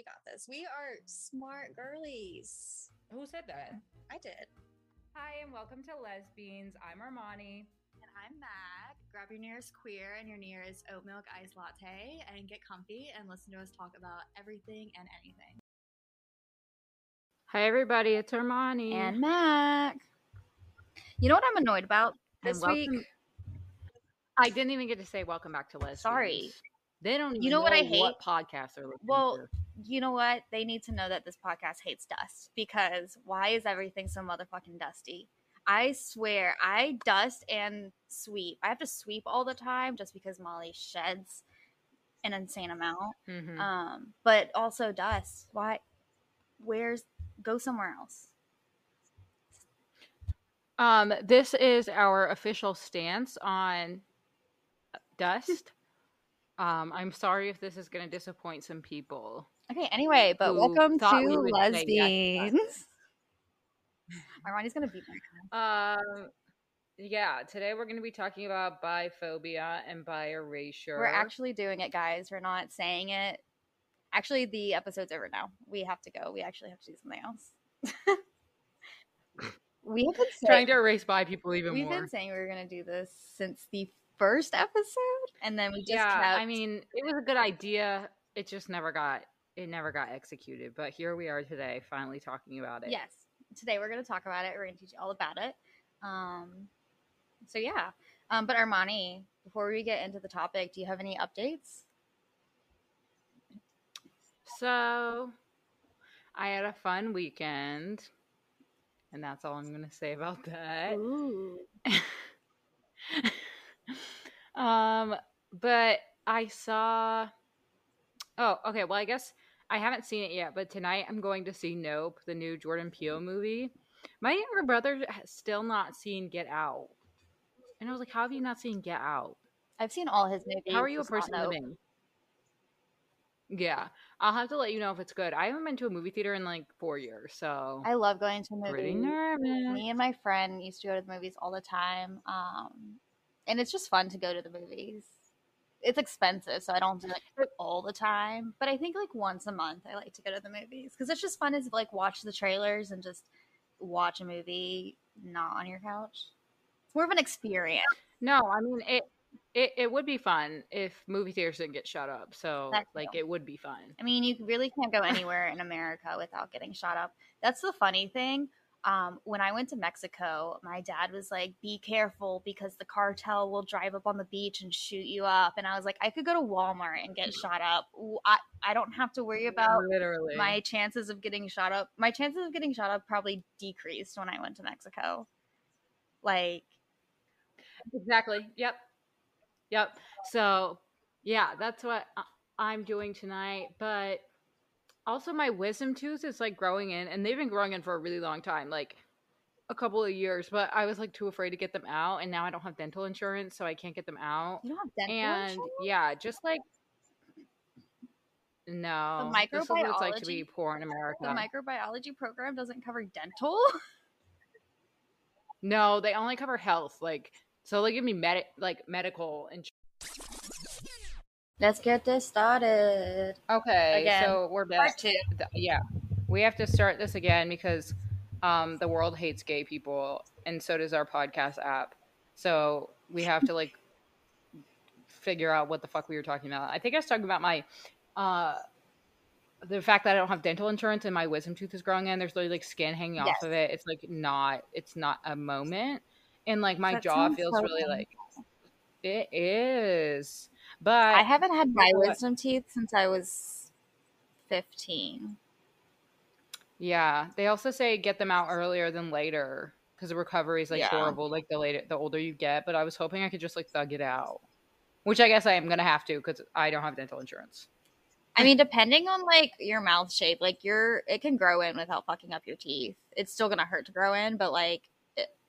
We got this. We are smart girlies. Who said that? I did. Hi, and welcome to Lesbians. I'm Armoni. And I'm Mac. Grab your nearest queer and your nearest oat milk iced latte and get comfy and listen to us talk about everything and anything. Hi, everybody. It's Armoni. And Mac. You know what I'm annoyed about this welcome- week? I didn't even get to say welcome back to Lesbians. Sorry. They don't even You know what I What podcast they're listening Well, to. You know what? They need to know that this podcast hates dust because why is everything so motherfucking dusty? I swear, I dust and sweep. I have to sweep all the time just because Molly sheds an insane amount. Mhm. Um, but also dust. Why? Where's go somewhere else? Um, this is our official stance on dust. um, I'm sorry if this is going to disappoint some people. Okay. Anyway, but welcome we to would say yes to lesbians. Armoni's gonna beat my Um, yeah, today we're going to be talking about biphobia and bi-erasure. We're actually doing it, guys. We're not saying it. Actually, the episode's over now. We have to go. We actually have to do something else. we have been trying saying, to erase bi people even we've more. been saying we were going to do this since the first episode, and then we just yeah, kept. I mean, it was a good idea. It just never got it never got executed. But here we are today, finally talking about it. yes. Today we're going to talk about it. We're going to teach you all about it. Um, so yeah. Um, but Armoni, before we get into the topic, do you have any updates? So, I had a fun weekend, and that's all I'm going to say about that. Ooh. um, but I saw. Oh, okay. Well, I guess I haven't seen it yet, but tonight I'm going to see Nope, the new Jordan Peele movie. My younger brother has still not seen Get Out, and I was like, "How have you not seen Get Out? I've seen all his movies. How are you a person living?" Yeah, I'll have to let you know if it's good. I haven't been to a movie theater in like four years, so I love going to movies. pretty nervous. Me and my friend used to go to the movies all the time. Um, and it's just fun to go to the movies. It's expensive, so I don't do it all the time. But I think like once a month, I like to go to the movies because it's just fun to like watch the trailers and just watch a movie not on your couch. It's more of an experience. No, I mean it. It, it would be fun if movie theaters didn't get shut up. So That like too. it would be fun. I mean, you really can't go anywhere in America without getting shot up. That's the funny thing. Um, when I went to Mexico, my dad was like, "Be careful because the cartel will drive up on the beach and shoot you up." And I was like, "I could go to Walmart and get shot up. I don't have to worry about literally my chances of getting shot up. My chances of getting shot up probably decreased when I went to Mexico. Like, exactly. Yep, yep. So yeah, that's what I'm doing tonight. But also, my wisdom tooth is like growing in, and they've been growing in for a really long time, like a couple of years. But I was like too afraid to get them out, and now I don't have dental insurance, so I can't get them out. you don't have dental and insurance? yeah, just like no, this is what it's like to be microbiology- poor in America. the microbiology program doesn't cover dental. no, they only cover health, like so they give me med like medical insurance. Let's get this started. Okay, Again, so we're Part back. two. Yeah, we have to start this again because um, the world hates gay people, and so does our podcast app. So we have to like figure out what the fuck we were talking about. I think I was talking about my uh, the fact that I don't have dental insurance and my wisdom tooth is growing in. There's literally like skin hanging Yes. off of it. It's like not. It's not a moment, and like my That jaw feels so really painful. like it is. But I haven't had my wisdom teeth since I was 15. Yeah, they also say get them out earlier than later because the recovery is like Yeah. horrible. Like the later, the older you get. But I was hoping I could just like thug it out, which I guess I am gonna have to because I don't have dental insurance. I mean, depending on like your mouth shape, like your it can grow in without fucking up your teeth. It's still gonna hurt to grow in, but like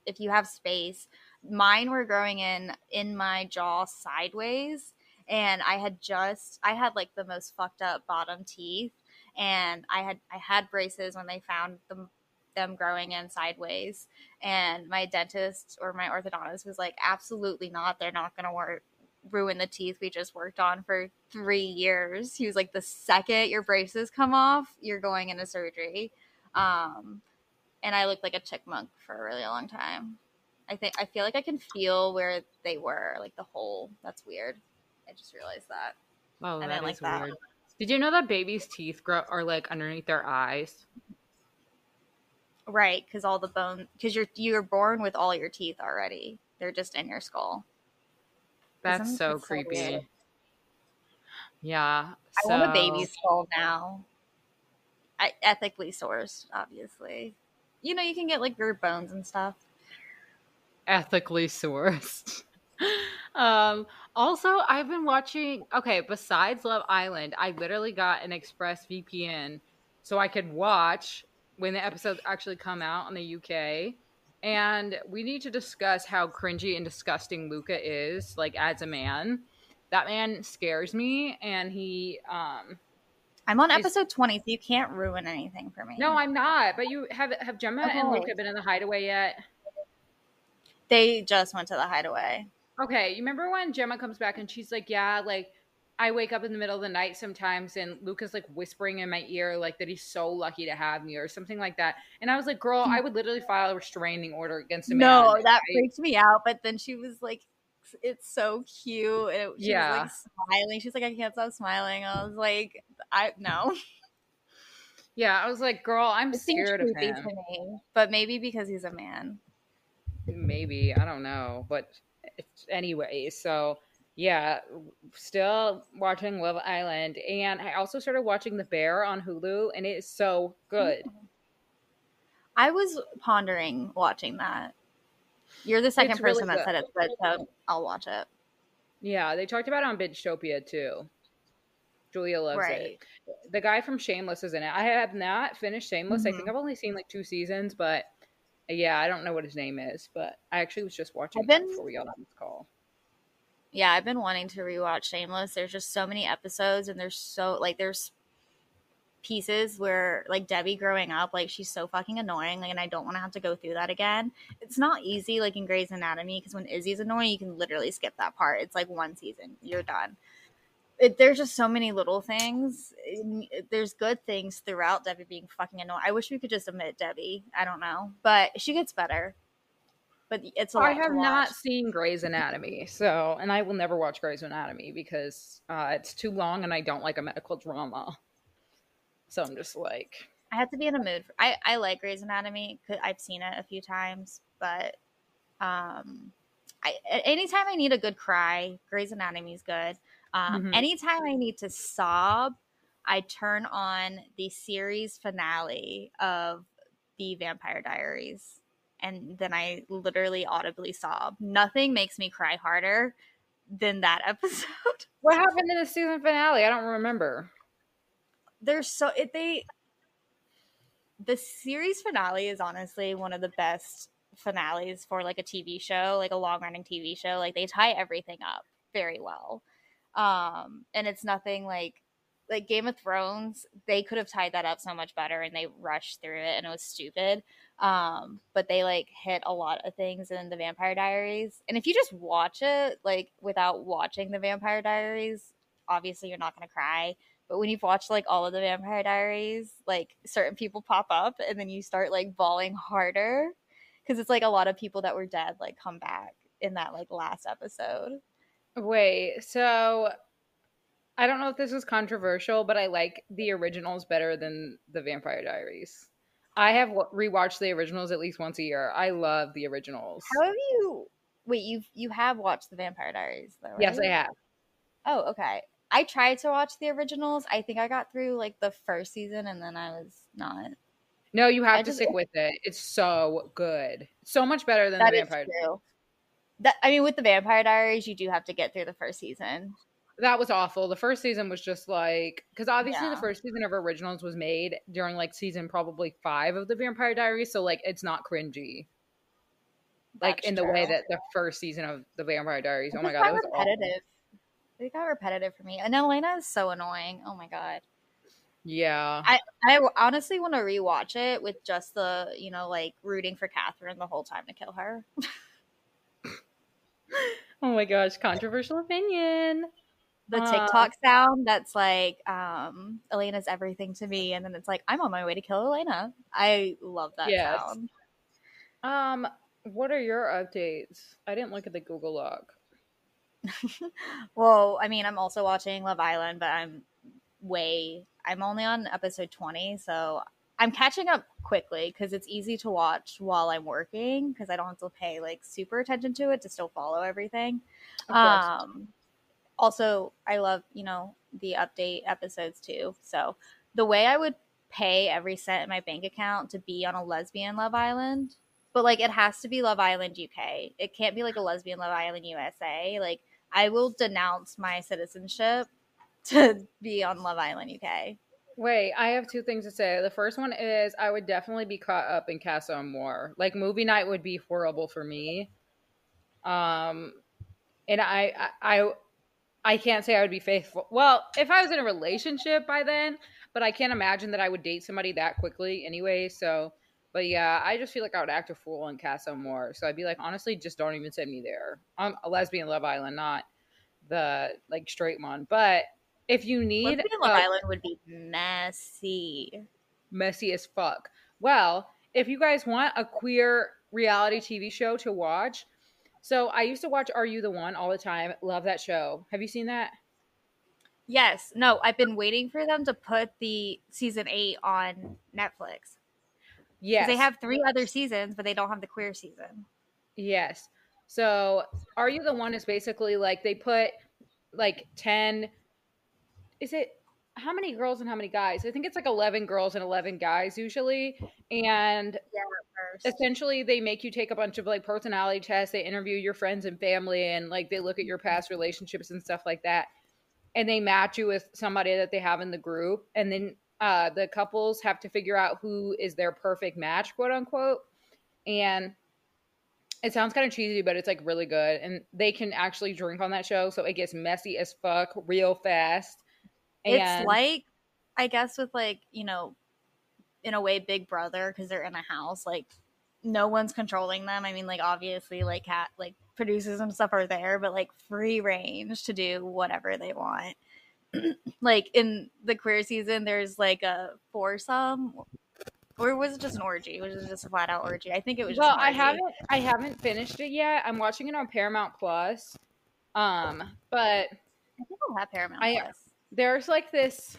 if you have space, mine were growing in in my jaw sideways, and I had just I had like the most fucked up bottom teeth, and I had I had braces when they found them them growing in sideways, and my dentist or my orthodontist was like, absolutely not, they're not gonna work ruin the teeth we just worked on for three years. He was like, the second your braces come off, you're going into surgery. Um, and I looked like a chipmunk for a really long time. I think I feel like I can feel where they were, like the hole. That's weird. I just realized that. Oh, I that didn't like that. weird. Did you know that babies' teeth grow are like underneath their eyes? Right, because all the bone, because you're you're born with all your teeth already. They're just in your skull. That's so that so creepy. yeah. I want a baby skull now. I, ethically sourced, obviously. You know, you can get like your bones and stuff. ethically sourced. um also I've been watching okay, besides Love Island, I literally got an Express VPN so I could watch when the episodes actually come out in the UK. And we need to discuss how cringy and disgusting Luca is, like as a man. That man scares me and he um I'm on Is- episode 20, so you can't ruin anything for me. no, I'm not. But you have have Gemma and Luca been in the hideaway yet? They just went to the hideaway. Okay, you remember when Gemma comes back and she's like, "Yeah, like I wake up in the middle of the night sometimes, and Luca's like whispering in my ear, like that he's so lucky to have me, or something like that." And I was like, "Girl, hmm. I would literally file a restraining order against him." No, that right? freaked me out. But then she was like, "It's so cute," and it, she Yeah. was like smiling. She's like, "I can't stop smiling." I was like, "I no." Yeah, I was like, "Girl, I'm scared of him." to me, but maybe because he's a man. Maybe I don't know, but anyway, so yeah, still watching Love Island, and I also started watching The Bear on Hulu, and it is so good. I was pondering watching that. You're the second It's really person that good. said it's good, so I'll watch it. Yeah, they talked about it on Bingetopia too. Julia loves Right. it. The guy from Shameless is in it. I have not finished Shameless. I Mhm. think I've only seen like two seasons, but yeah, I don't know what his name is. But I actually was just watching been- before we got on this call. Yeah, I've been wanting to rewatch Shameless. There's just so many episodes, and there's so like there's pieces where like Debbie growing up, like she's so fucking annoying, like, and I don't want to have to go through that again. It's not easy, like in Grey's Anatomy, because when Izzy's annoying, you can literally skip that part. It's like one season, you're done. It, there's just so many little things. There's good things throughout Debbie being fucking annoying. I wish we could just admit Debbie. I don't know, but she gets better. But it's a lot I have not seen Grey's Anatomy, so and I will never watch Grey's Anatomy because uh, it's too long and I don't like a medical drama. So I'm just like, I have to be in a mood. For, I I like Grey's Anatomy. I've seen it a few times, but um, I anytime I need a good cry, Grey's Anatomy is good. Um, Mhm. anytime I need to sob, I turn on the series finale of the Vampire Diaries, and then I literally audibly sob. Nothing makes me cry harder than that episode. what happened in the season finale? I don't remember. they're so it they the series finale is honestly one of the best finales for like a TV show, like a long running TV show. Like they tie everything up very well. Um and it's nothing like like Game of Thrones, they could have tied that up so much better and they rushed through it and it was stupid. Um but they like hit a lot of things in the Vampire Diaries. And if you just watch it like without watching the Vampire Diaries, obviously you're not to cry but when you've watched like all of the Vampire Diaries, like certain people pop up and then you start like bawling harder because it's like a lot of people that were dead like come back in that like last episode. Wait, so I don't know if this is controversial, but I like the originals better than the Vampire Diaries. I have rewatched the originals at least once a year. I love the originals. How have you? Wait, you you have watched the Vampire Diaries though? Right? Yes, I have. Oh, okay. I tried to watch the originals. I think I got through like the first season and then I was not. No, you have I to just- stick with it. It's so good. So much better than the Vampire. true. That I mean, with the Vampire Diaries, you do have to get through the first season. That was awful. The first season was just like because obviously Yeah. the first season of originals was made during like season probably five of the Vampire Diaries, so like it's not cringy like That's in the way that the first season of the Vampire Diaries. Oh my god, it was awful. repetitive. It got repetitive for me, and Elena is so annoying. Oh my god, Yeah, I I honestly want to rewatch it with just the you know like rooting for Catherine the whole time to kill her. oh my gosh, controversial opinion. The Uh, TikTok sound that's like, um, Elena's everything to me, and then it's like, I'm on my way to kill Elena. I love that Yes. sound. Um, what are your updates? I didn't look at the Google log. Well, I mean, I'm also watching Love Island, but I'm way, I'm only on episode 20, so I'm catching up quickly because it's easy to watch while I'm working because I don't have to pay like super attention to it to still follow everything. Um, also, I love, you know, the update episodes too. So the way I would pay every cent in my bank account to be on a lesbian Love Island, but like it has to be Love Island UK. It can't be like a lesbian Love Island USA. Like I will denounce my citizenship to be on Love Island UK. Wait, I have two things to say. The first one is I would definitely be caught up in Casa Amor. Like movie night would be horrible for me. Um, and I, I, I, can't say I would be faithful. Well, if I was in a relationship by then, but I can't imagine that I would date somebody that quickly anyway. So, but yeah, I just feel like I would act a fool in Casa Amor. So I'd be like, honestly, just don't even send me there. I'm a lesbian Love Island, not the like straight one. But if you need a- Island would be messy. messy as fuck. Well, if you guys want a queer reality TV show to watch, so I used to watch Are You the One all the time. Love that show. Have you seen that? Yes. No, I've been waiting for them to put the season eight on Netflix. Yes. They have three other seasons, but they don't have the queer season. Yes. So Are You the One is basically like they put like 10 is it how many girls and how many guys? I think it's like 11 girls and 11 guys usually. And yeah, essentially they make you take a bunch of like personality tests. They interview your friends and family and like they look at your past relationships and stuff like that. And they match you with somebody that they have in the group. And then uh, the couples have to figure out who is their perfect match quote unquote. And it sounds kind of cheesy but it's like really good. And they can actually drink on that show so it gets messy as fuck real fast It's like, I guess, with like, you know, in a way, Big Brother, because they're in a house, like, no one's controlling them. I mean, like, obviously, like, cat, like, producers and stuff are there, but like, free range to do whatever they want. like, in the queer season, there's like a foursome. Or was it just an orgy? Was it just a flat out orgy? I think it was just well i haven't i haven't finished it yet i'm watching it on paramount plus um but I think I'll have Paramount I- Plus. There's like this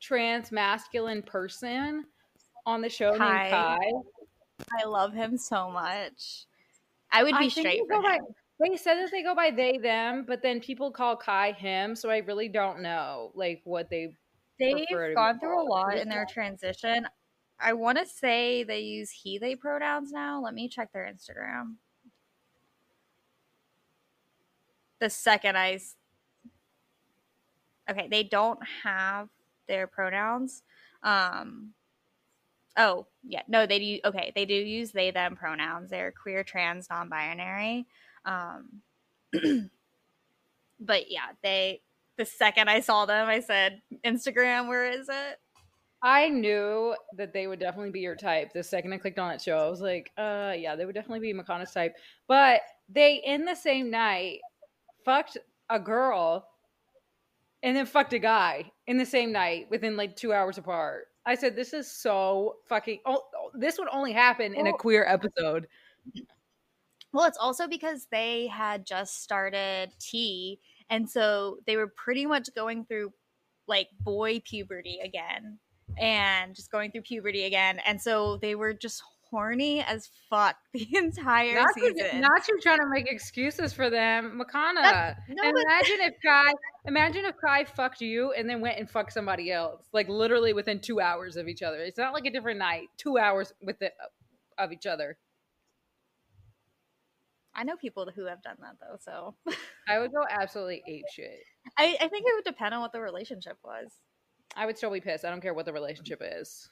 trans masculine person on the show Kai. named Kai. I love him so much. I would be think straight they for go by- him. They said that they go by they them, but then people call Kai him, so I really don't know like what they. They've gone through a lot in their transition. I want to say they use he they pronouns now. Let me check their Instagram. The second I Okay, they don't have their pronouns. Um Oh, yeah. No, they do okay, they do use they them pronouns. They're queer, trans, non-binary. Um but yeah, they the second I saw them, I said, Instagram, where is it? I knew that they would definitely be your type. The second I clicked on that show, I was like, uh, yeah, they would definitely be Makana's type. But they in the same night fucked a girl and then fucked a guy in the same night within like two hours apart. I said, this is so fucking. Oh, this would only happen in a queer episode. Well, it's also because they had just started T, and so they were pretty much going through like boy puberty again, and just going through puberty again, and so they were just horny as fuck the entire Not you, season. not you trying to make excuses for them, Makana. No, imagine if Kai, imagine if Kai fucked you and then went and fucked somebody else, like literally within two hours of each other. It's not like a different night, two hours with it of each other. I know people who have done that though, so I would go absolutely ape shit. I, I think it would depend on what the relationship was. I would still be pissed. I don't care what the relationship is.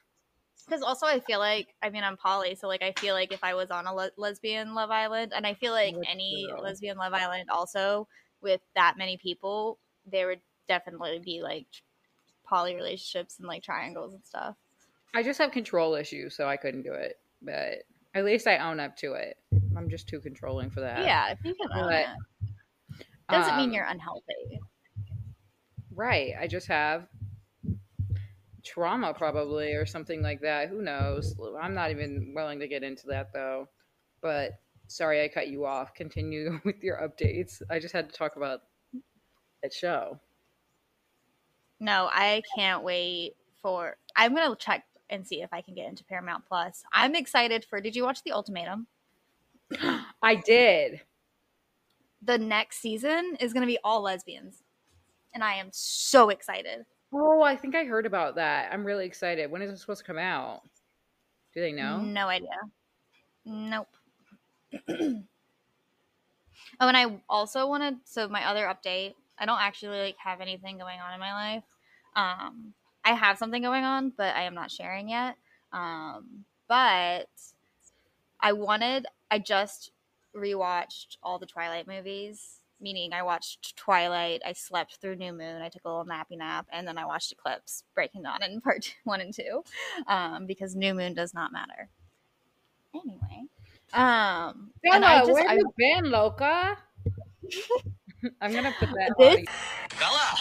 Because also, I feel like I mean I'm poly, so like I feel like if I was on a le- lesbian Love Island, and I feel like any lesbian Love Island also with that many people, there would definitely be like poly relationships and like triangles and stuff. I just have control issues, so I couldn't do it. But at least I own up to it. I'm just too controlling for that. Yeah, if you can own But, it. Doesn't mean Um, you're unhealthy. Right. I just have trauma probably or something like that. Who knows? I'm not even willing to get into that though. But sorry I cut you off. Continue with your updates. I just had to talk about that show. No, I can't wait for. I'm gonna check and see if I can get into Paramount Plus. I'm excited for. Did you watch The Ultimatum? I did. The next season is gonna be all lesbians, and I am so excited. Oh, I think I heard about that. I'm really excited. When is it supposed to come out? Do they know? No idea. Nope. oh, and I also wanted so my other update. I don't actually like have anything going on in my life. Um, I have something going on, but I am not sharing yet. Um, but I wanted. I just rewatched all the Twilight movies. Meaning, I watched Twilight. I slept through New Moon. I took a little nappy nap, and then I watched Eclipse, Breaking Dawn, in part one and two, um, because New Moon does not matter. Anyway, um, and I Bella, just where I, you been, Loca? I'm gonna put that This- Bella!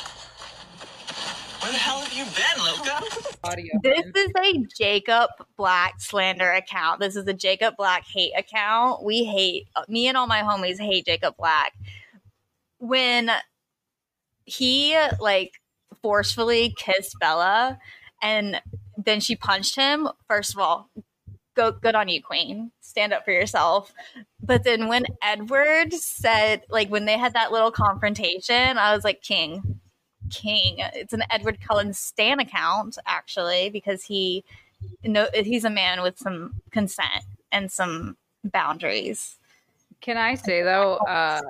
Where the hell have you been, Luca? audio. This is a Jacob Black slander account. This is a Jacob Black hate account. We hate uh, me and all my homies hate Jacob Black. When he like forcefully kissed Bella and then she punched him, first of all, go good on you, Queen. Stand up for yourself. But then when Edward said like when they had that little confrontation, I was like, King, King. It's an Edward Cullen Stan account, actually, because he no he's a man with some consent and some boundaries. Can I say though, uh,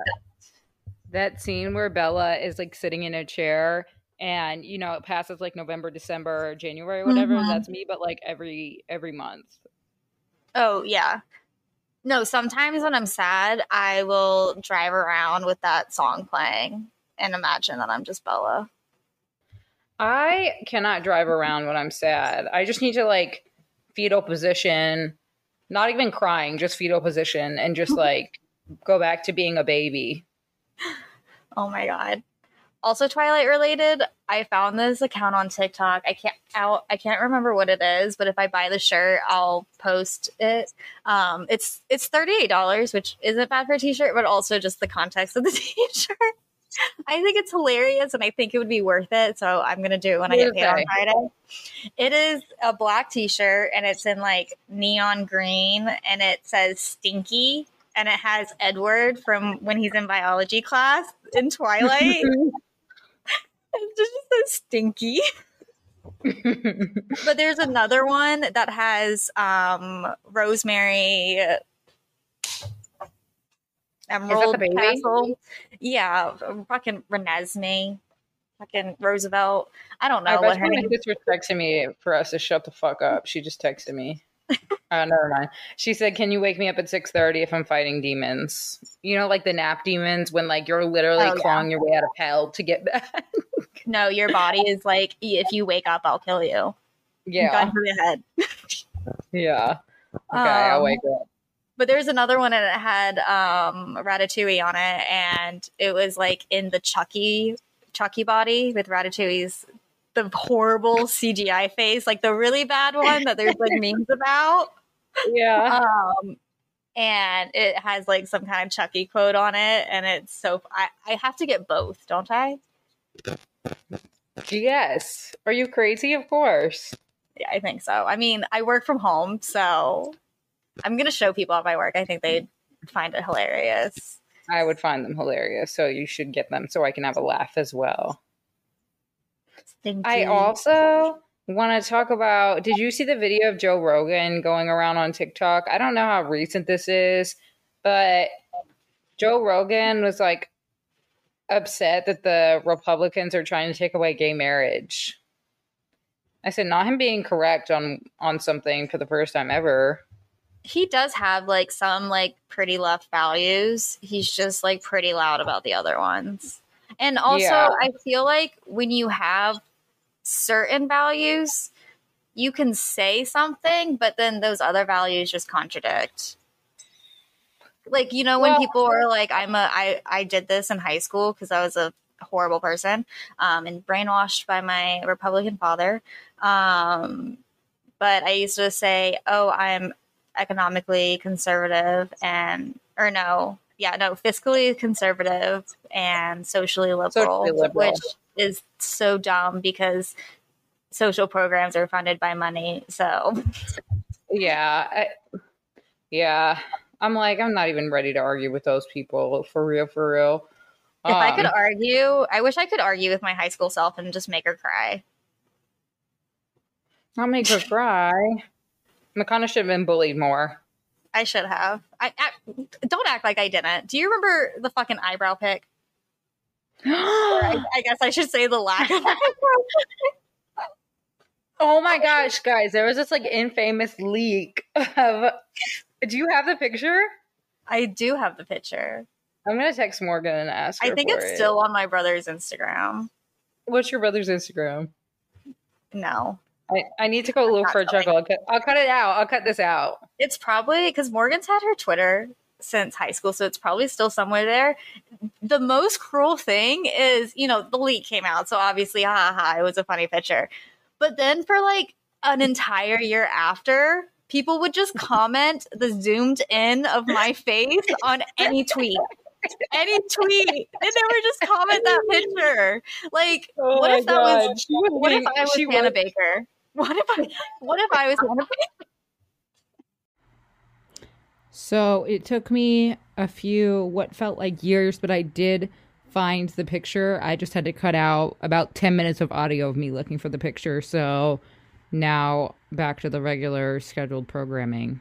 that scene where Bella is like sitting in a chair and you know it passes like November, December, January, whatever. Mhm. That's me, but like every every month. Oh yeah. No, sometimes when I'm sad, I will drive around with that song playing and imagine that I'm just Bella. I cannot drive around when I'm sad. I just need to like fetal position, not even crying, just fetal position, and just like go back to being a baby. Oh my god. Also Twilight related, I found this account on TikTok. I can't I'll, I can't remember what it is, but if I buy the shirt, I'll post it. Um, it's it's $38, which isn't bad for a t-shirt, but also just the context of the t-shirt. I think it's hilarious and I think it would be worth it. So I'm going to do it when I get paid on? Friday. It is a black t-shirt and it's in like neon green and it says stinky and it has Edward from when he's in biology class in Twilight. it's just so stinky. But there's another one that has um Rosemary Emerald baby? Castle. Yeah, fucking Renesmee. Fucking Roosevelt. I don't know I what her name texted me for us to shut the fuck up. She just texted me. Uh, never mind. She said, "Can you wake me up at six thirty if I'm fighting demons? You know, like the nap demons when like you're literally Oh, yeah. clawing your way out of hell to get back." No, your body is like, if you wake up, I'll kill you. yeah, Gun to the head. yeah. Okay, I'll Um, wake up. But there's another one and it had um Ratatouille on it, and it was like in the Chucky Chucky body with Ratatouille's the horrible CGI face, like the really bad one that there's like memes about. Yeah, Um and it has like some kind of Chucky quote on it, and it's so I, I have to get both, don't I? yes. Are you crazy? Of course. Yeah, I think so. I mean, I work from home, so I'm gonna show people at my work. I think they'd find it hilarious. I would find them hilarious, so you should get them so I can have a laugh as well. Thank I you. also want to talk about did you see the video of Joe Rogan going around on TikTok? I don't know how recent this is, but Joe Rogan was like upset that the Republicans are trying to take away gay marriage. I said not him being correct on on something for the first time ever. he does have like some like pretty left values. He's just like pretty loud about the other ones. And also, Yeah. I feel like when you have certain values, you can say something, but then those other values just contradict. Like you know when Well- people are like, "I'm a I I did this in high school because I was a horrible person um, and brainwashed by my Republican father." Um, but I used to say, "Oh, I'm economically conservative and or no, yeah, no, fiscally conservative and socially liberal, Socially liberal. which is so dumb because social programs are funded by money. So Yeah. I, yeah. I'm like, I'm not even ready to argue with those people for real, for real. if I could Um, argue, I wish I could argue with my high school self and just make her cry. I'll make her cry. Makana should have been bullied more. I should have. I, I don't act like I didn't. Do you remember the fucking eyebrow pick? I, I guess I should say the lack of. oh my gosh, guys, there was this like infamous leak of. Do you have the picture? I do have the picture. I'm gonna text Morgan and ask. I think it's it. still on my brother's Instagram. What's your brother's Instagram? No, I, I need to go look for a chuckle. I'll cut, I'll cut it out. I'll cut this out. it's probably because Morgan's had her Twitter since high school, so it's probably still somewhere there. The most cruel thing is, you know, the leak came out, so obviously, ha ha, it was a funny picture. But then for like an entire year after, people would just comment the zoomed in of my face on any tweet. Any tweet, and they would just comment that picture. Like, Oh what if that God. was? What if I was Hannah was- Baker? What if I? What if I was one of them? So it took me a few, what felt like years, but I did find the picture. I just had to cut out about 10 minutes of audio of me looking for the picture. So now back to the regular scheduled programming.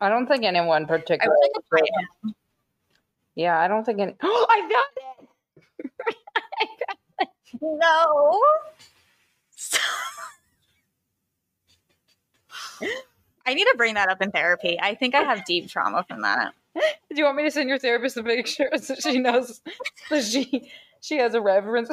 I don't think anyone I particular. wish I could. Yeah, I don't think any. Oh, I found it. No. I need to bring that up in therapy. I think I have deep trauma from that. Do you want me to send your therapist the picture so she knows that she she has a reference?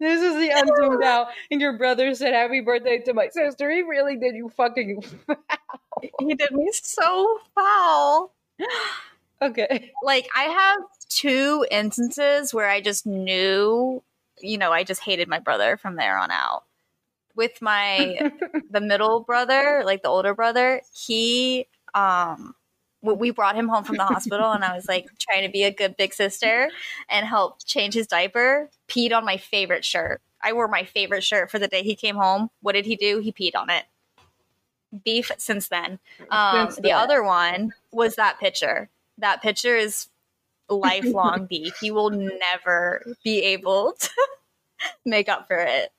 this is the unzoomed now. and your brother said happy birthday to my sister. He really did you fucking He did me so foul. Okay. Like I have two instances where I just knew, you know, I just hated my brother from there on out. With my the middle brother, like the older brother, he um we brought him home from the hospital and I was like trying to be a good big sister and help change his diaper, peed on my favorite shirt. I wore my favorite shirt for the day he came home. What did he do? He peed on it. Beef since then. Um, Since the other one was that picture. That picture is lifelong beef. He will never be able to make up for it.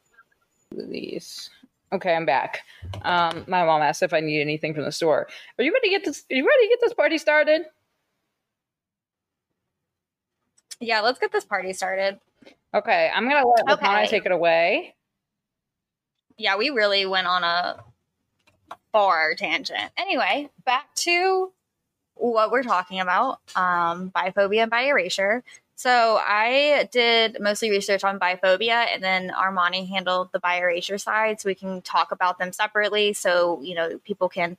These. Okay, I'm back. Um, my mom asked if I need anything from the store. Are you ready to get this? Are you ready to get this party started? Yeah, let's get this party started. Okay, I'm gonna let Okay. take it away. yeah, we really went on a far tangent. Anyway, back to what we're talking about um, biphobia and bi-erasure. So I did mostly research on biphobia, and then Armoni handled the bi-erasure side, so we can talk about them separately, so you know people can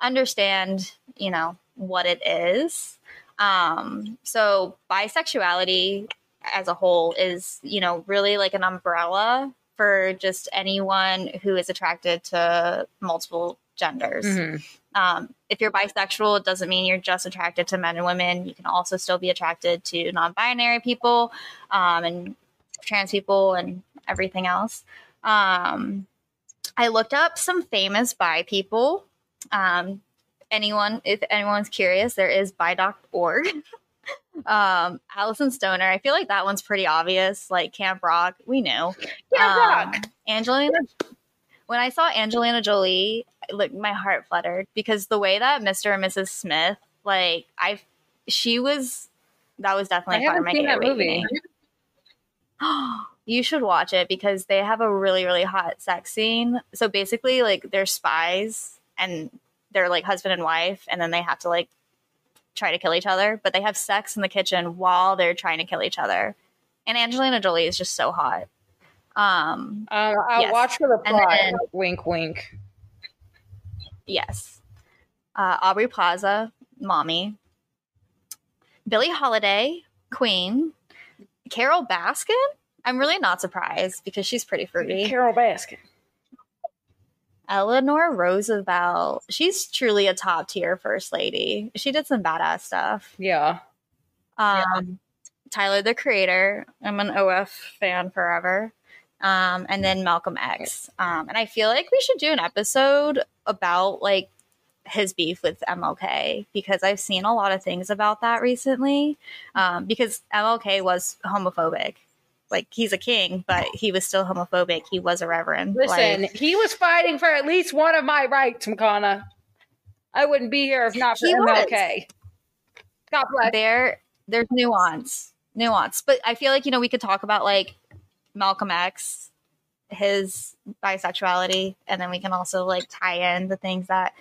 understand, you know, what it is. Um, so bisexuality as a whole is, you know, really like an umbrella for just anyone who is attracted to multiple genders. Mhm. Um, if you're bisexual, it doesn't mean you're just attracted to men and women. You can also still be attracted to non binary people um, and trans people and everything else. Um, I looked up some famous bi people. Um, anyone, if anyone's curious, there is bi.org. um, Alyson Stoner. I feel like that one's pretty obvious. Like Camp Rock, we know. Camp Rock. Um, Angelina. When I saw Angelina Jolie, like my heart fluttered because the way that Mr. and Mrs. Smith, like I, she was, that was I definitely part of my seen that movie. you should watch it because they have a really really hot sex scene. So basically, like they're spies and they're like husband and wife, and then they have to like try to kill each other, but they have sex in the kitchen while they're trying to kill each other. And Angelina Jolie is just so hot. Um, Um, I'll Yes. watch for the plot. then- wink, wink. Yes. Uh, Aubrey Plaza, mommy. Billie Holiday, queen. Carole Baskin. I'm really not surprised because she's pretty fruity. Carole Baskin. Eleanor Roosevelt. She's truly a top tier first lady. She did some badass stuff. Yeah. Um, Tyler the Creator. I'm an OF fan forever. Um, and then Malcolm X. Um, and I feel like we should do an episode about like his beef with MLK because I've seen a lot of things about that recently. Um, because MLK was homophobic. Like he's a king, but he was still homophobic. He was a reverend. Listen, Like, he was fighting for at least one of my rights, Makana. I wouldn't be here if not for He was. MLK. God bless. there there's nuance nuance but i feel like you know we could talk about like malcolm x his bisexuality and then we can also like tie in the things that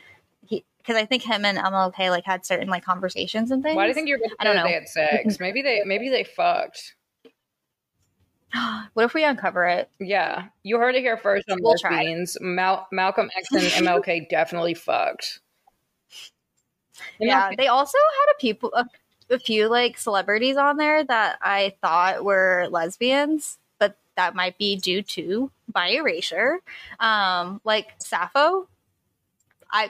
he because i think him and mlk like had certain like conversations and things Why do you think you're I don't know. they had sex? Maybe they maybe they fucked. what if we uncover it Yeah, you heard it here first on We'll. Mal- Malcolm X and MLK definitely fucked. yeah they also had a people a, a few like celebrities on there that i thought were lesbians that might be due to bi erasure. Um like sappho i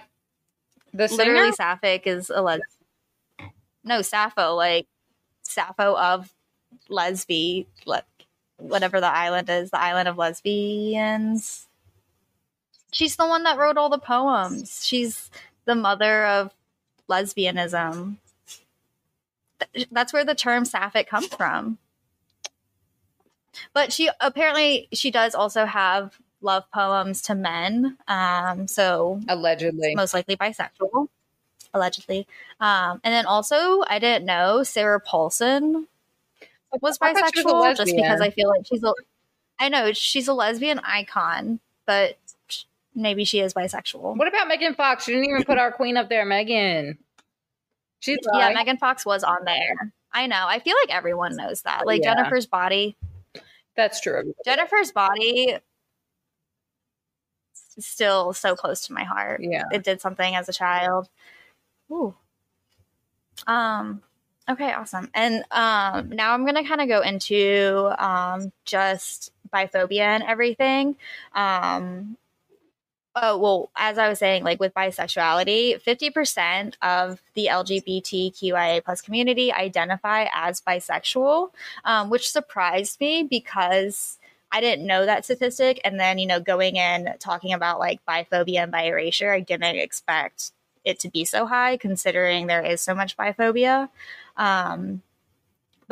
The literally sapphic is a les no sappho like sappho of lesbi le- whatever the island is the island of lesbians. She's the one that wrote all the poems. She's the mother of lesbianism. Th- that's where the term sapphic comes from but she apparently she does also have love poems to men um so Allegedly. most likely bisexual, allegedly. Um, and then also, I didn't know Sarah Paulson was she was bisexual, just because. I feel like she's a. I know she's a lesbian icon, but maybe she is bisexual. What about Megan Fox? She didn't even put our queen up there, Megan. She's Yeah. Megan Fox was on there. I know. I feel like everyone knows that. Like Yeah. Jennifer's body. That's true. Jennifer's body still so close to my heart. Yeah. It did something as a child. Ooh. Um okay, awesome. And um now I'm gonna kind of go into um just biphobia and everything. Um Oh well, as I was saying, like with bisexuality, fifty percent of the LGBTQIA plus community identify as bisexual, um, which surprised me because I didn't know that statistic. And then, you know, going in talking about like biphobia and bi-erasure, I didn't expect it to be so high considering there is so much biphobia. Um,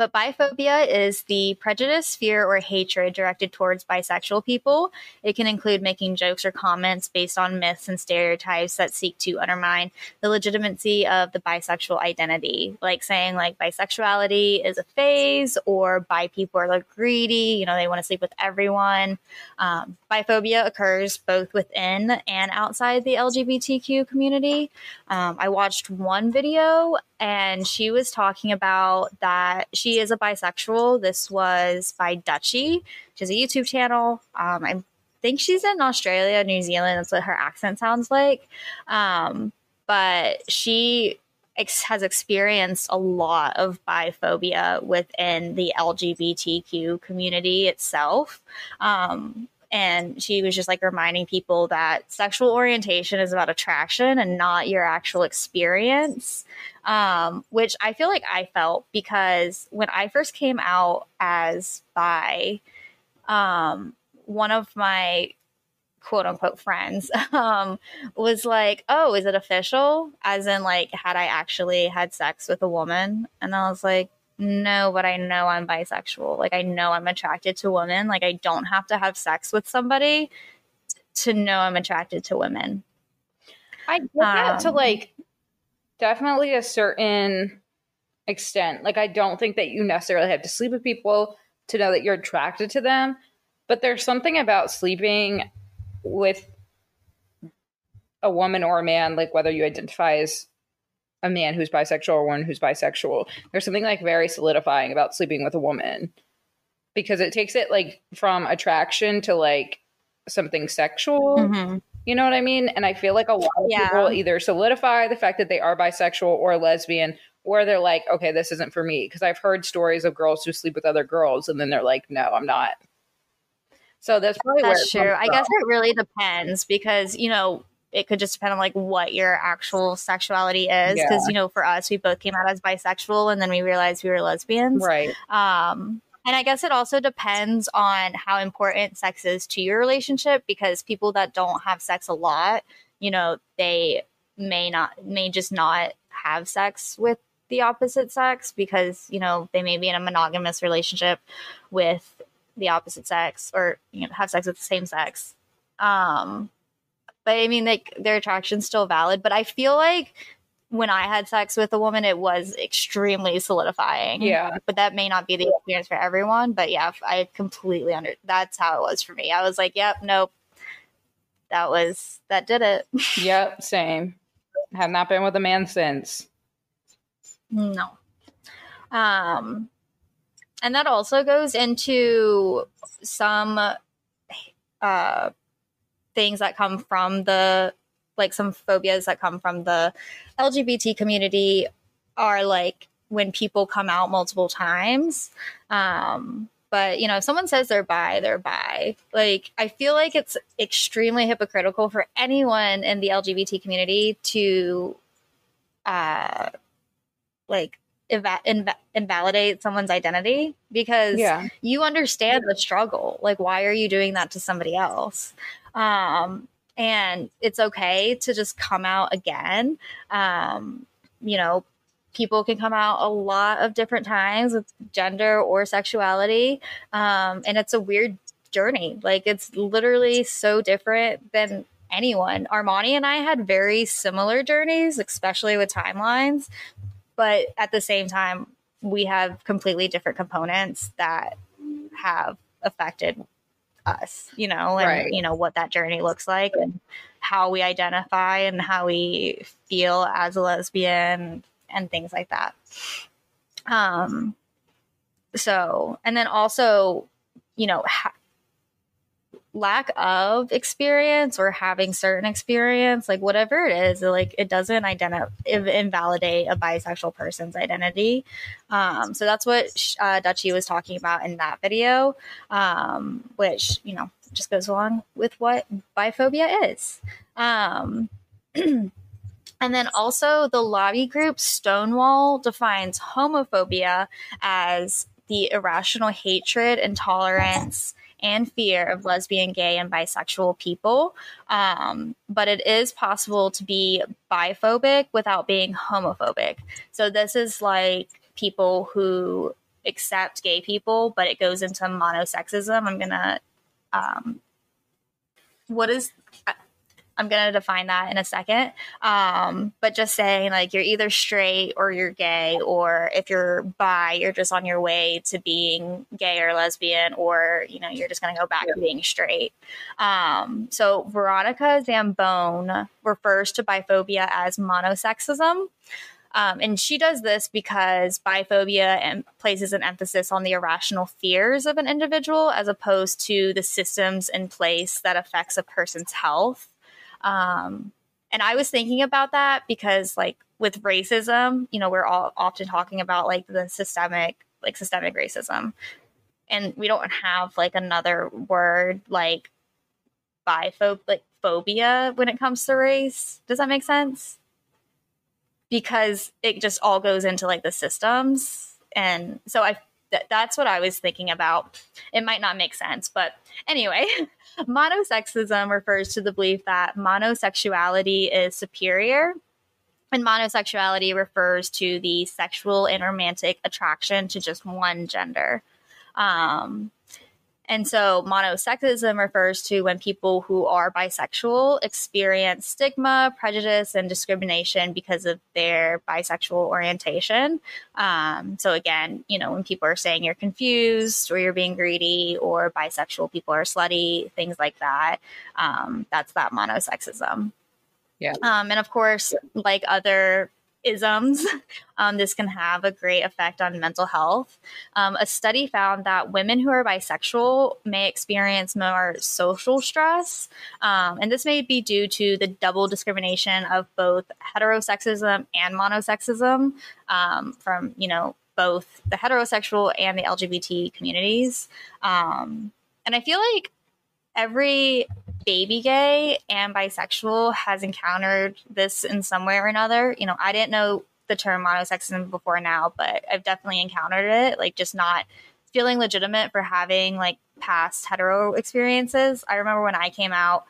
but biphobia is the prejudice, fear, or hatred directed towards bisexual people. It can include making jokes or comments based on myths and stereotypes that seek to undermine the legitimacy of the bisexual identity, like saying like bisexuality is a phase or bi people are like greedy, you know, they want to sleep with everyone. Um, biphobia occurs both within and outside the LGBTQ community. Um, I watched one video and she was talking about that she is a bisexual. This was by Dutchy. She has a YouTube channel. Um, I think she's in Australia, New Zealand. That's what her accent sounds like. Um, but she ex- has experienced a lot of biphobia within the LGBTQ community itself. Um, and she was just like reminding people that sexual orientation is about attraction and not your actual experience um, which i feel like i felt because when i first came out as bi um, one of my quote unquote friends um, was like oh is it official? As in like had i actually had sex with a woman? And i was like no, but I know I'm bisexual. Like I know I'm attracted to women. Like I don't have to have sex with somebody to know I'm attracted to women. I get that to Um, like definitely a certain extent. Like I don't think that you necessarily have to sleep with people to know that you're attracted to them, but there's something about sleeping with a woman or a man, like whether you identify as a man who's bisexual or one who's bisexual. There's something like very solidifying about sleeping with a woman because it takes it like from attraction to like something sexual Mm-hmm. You know what I mean? And I feel like a lot of Yeah. people either solidify the fact that they are bisexual or lesbian, or they're like, okay, this isn't for me. Because I've heard stories of girls who sleep with other girls, and then they're like, no, I'm not. So that's probably That's true. I guess it really depends because, you know, it could just depend on like what your actual sexuality is. Yeah. Because, you know, for us, we both came out as bisexual and then we realized we were lesbians. right. Um, and I guess it also depends on how important sex is to your relationship because people that don't have sex a lot, you know, they may not, may just not have sex with the opposite sex because, you know, they may be in a monogamous relationship with the opposite sex or, you know, have sex with the same sex. Um, but I mean, like, their attraction's still valid. But I feel like when I had sex with a woman, it was extremely solidifying Yeah. but that may not be the experience for everyone. But yeah, I completely under. That's how it was for me. I was like, "Yep, nope." That was that did it. Yep. Same. Have not been with a man since. No. Um, and that also goes into some uh things that come from the like some phobias that come from the LGBT community are like when people come out multiple times. Um, but you know, if someone says they're bi, they're bi. Like I feel like it's extremely hypocritical for anyone in the LGBT community to uh like inv- invalidate someone's identity because Yeah. you understand the struggle. Like, why are you doing that to somebody else? Um, and it's okay to just come out again. Um, you know, people can come out a lot of different times with gender or sexuality. Um, and it's a weird journey. Like, it's literally so different than anyone. Armoni and I had very similar journeys, especially with timelines. But at the same time, we have completely different components that have affected us, you know, and Right. you know what that journey looks like and how we identify and how we feel as a lesbian and things like that. Um so, and then also, you know, ha- lack of experience or having certain experience, like whatever it is, like it doesn't identify invalidate a bisexual person's identity. Um, so that's what uh, Dutchy was talking about in that video, um, which you know just goes along with what biphobia is. Um, and then also the lobby group Stonewall defines homophobia as the irrational hatred, intolerance, and fear of lesbian, gay, and bisexual people. Um, but it is possible to be biphobic without being homophobic. So this is like people who accept gay people, but it goes into monosexism. I'm gonna, um, what is? I'm gonna define that in a second. Um, but just saying like you're either straight or you're gay, or if you're bi, you're just on your way to being gay or lesbian, or you know you're just gonna go back to being straight. Um, so Veronica Zambone refers to biphobia as monosexism. Um, and she does this because biphobia and places an emphasis on the irrational fears of an individual as opposed to the systems in place that affects a person's health. Um, and I was thinking about that because, like, with racism, you know, we're all often talking about like the systemic, like systemic racism, and we don't have like another word like biphob, like phobia when it comes to race. Does that make sense? Because it just all goes into like the systems, and so I th- that's what I was thinking about. It might not make sense, but anyway, monosexism refers to the belief that monosexuality is superior. And monosexuality refers to the sexual and romantic attraction to just one gender. Um, and so monosexism refers to when people who are bisexual experience stigma, prejudice, and discrimination because of their bisexual orientation. Um, so again, you know, when people are saying you're confused or you're being greedy or bisexual people are slutty, things like that, um, that's that monosexism. Yeah. Um, and of course, like other isms, um, this can have a great effect on mental health. Um, a study found that women who are bisexual may experience more social stress, um, and this may be due to the double discrimination of both heterosexism and monosexism um, from you know both the heterosexual and the LGBT communities. Um, and I feel like every baby gay and bisexual has encountered this in some way or another. You know, I didn't know the term monosexism before now, but I've definitely encountered it. Like, just not feeling legitimate for having like past hetero experiences. I remember when I came out,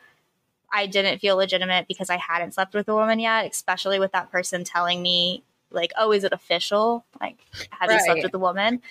I didn't feel legitimate because I hadn't slept with a woman yet, especially with that person telling me, like, oh, is it official? Like, have you slept with a woman?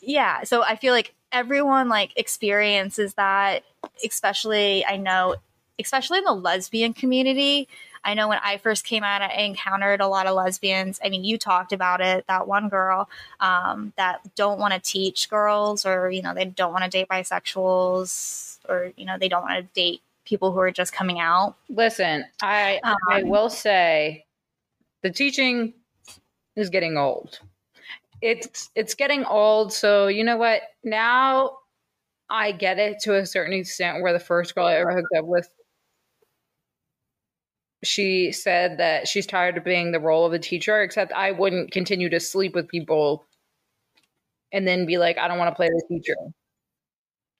Yeah. So I feel like everyone like experiences that, especially I know, especially in the lesbian community. I know when I first came out, I encountered a lot of lesbians. I mean, you talked about it, that one girl um, that don't want to teach girls, or, you know, they don't want to date bisexuals, or, you know, they don't want to date people who are just coming out. Listen, I I Um, will say the teaching is getting old. It's it's getting old, so you know what? Now I get it to a certain extent where the first girl I ever hooked up with she said that she's tired of being the role of a teacher, except I wouldn't continue to sleep with people and then be like, I don't want to play the teacher.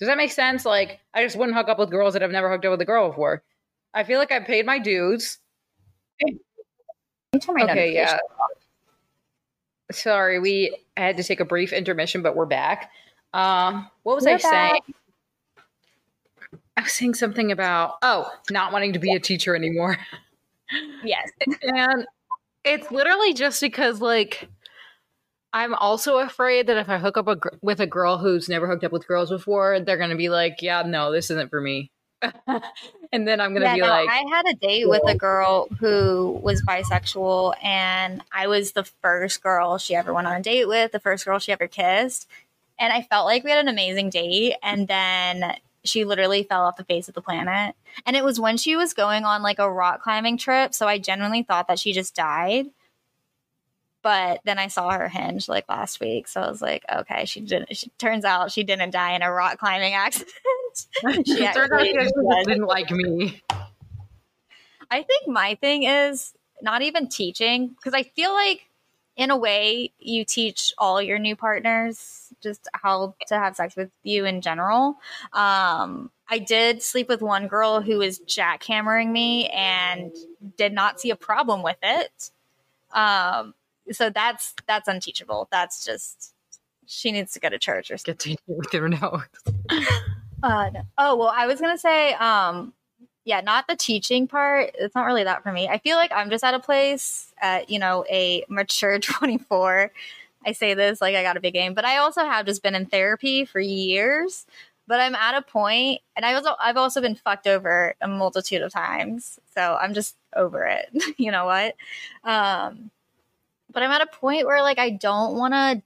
Does that make sense? Like, I just wouldn't hook up with girls that I've never hooked up with a girl before. I feel like I paid my dues. Let me turn my Okay, yeah. Sorry, we had to take a brief intermission, but we're back. Um, what was We're I saying? I was saying something about oh, not wanting to be a teacher anymore. Yes. and it's literally just because like I'm also afraid that if I hook up a with a girl who's never hooked up with girls before, they're gonna be like, "Yeah, no, this isn't for me," and then I'm gonna yeah, be no, like, I had a date with a girl who was bisexual, and I was the first girl she ever went on a date with, the first girl she ever kissed. And I felt like we had an amazing date. And then she literally fell off the face of the planet. And it was when she was going on like a rock climbing trip. So I genuinely thought that she just died. But then I saw her hinge like last week. So I was like, okay, she didn't. She, turns out she didn't die in a rock climbing accident. She Turns out actually she actually was. just didn't like me. I think my thing is not even teaching because I feel like in a way you teach all your new partners just how to have sex with you in general. Um, I did sleep with one girl who was jackhammering me and did not see a problem with it. Um, so that's that's unteachable. That's just she needs to go to church or something. Get to with her nose. Uh, no. Oh well, I was gonna say, um, yeah, not the teaching part. It's not really that for me. I feel like I'm just at a place at you know a mature 24. I say this like I got a big game, but I also have just been in therapy for years. But I'm at a point, and I also I've also been fucked over a multitude of times, so I'm just over it. you know what? Um, but I'm at a point where like I don't want to